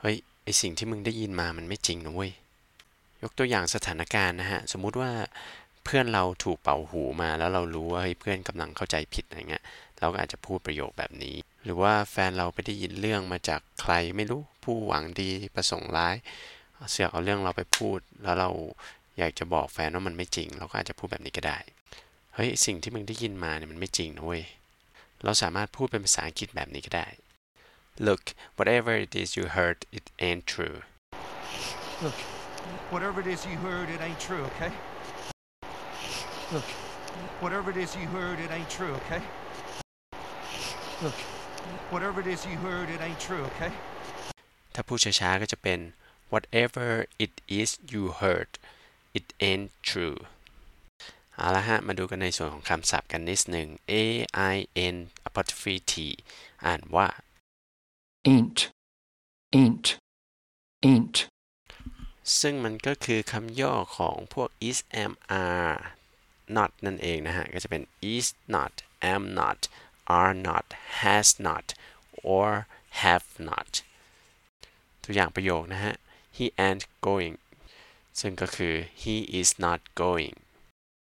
เฮ้ยไอสิ่งที่มึงได้ยินมามันไม่จริงนะเว้ยยกตัวอย่างสถานการณ์นะฮะ สมมุติว่าเพื่อนเราถูกเป่าหูมาแล้วเรารู้ว่าเฮ้ยเพื่อนกำลังเข้าใจผิดอะไรเงี้ยเราก็อาจจะพูดประโยคแบบนี้ หรือว่าแฟนเราไปได้ยินเรื่องมาจากใครไม่รู้ผู้หวังดีประสงค์ร้ายเสือกเอาเรื่องเราไปพูด แล้วเราอยากจะบอกแฟนว่ามันไม่จริง เราก็อาจจะพูดแบบนี้ก็ได้เฮ้ยสิ่งที่มึงได้ยินมาเนี่ยมันไม่จริงนะเว้ยเราสามารถพูดเป็นภาษาอังกฤษแบบนี้ก็ได้ Look whatever it is you heard it ain't true Look, whatever it is you heard, it ain't true, okay? Look, whatever it is you heard, it ain't true, okay? Look, whatever it is you heard, it ain't true, okay? ถ้าพูดช้าๆก็จะเป็น whatever it is you heard it ain't true เอาละฮะ มาดูกันในส่วนของคำศัพท์กันนิดหนึ่ง a i n apostrophe t อ่านว่า ain't, ain't, ain't, ซึ่งมันก็คือคำย่อของพวก is am are not นั่นเองนะฮะ ก็จะเป็น is not am not are not has not or have not ตัวอย่างประโยคนะฮะ he ain't going ซึ่งก็คือ he is not going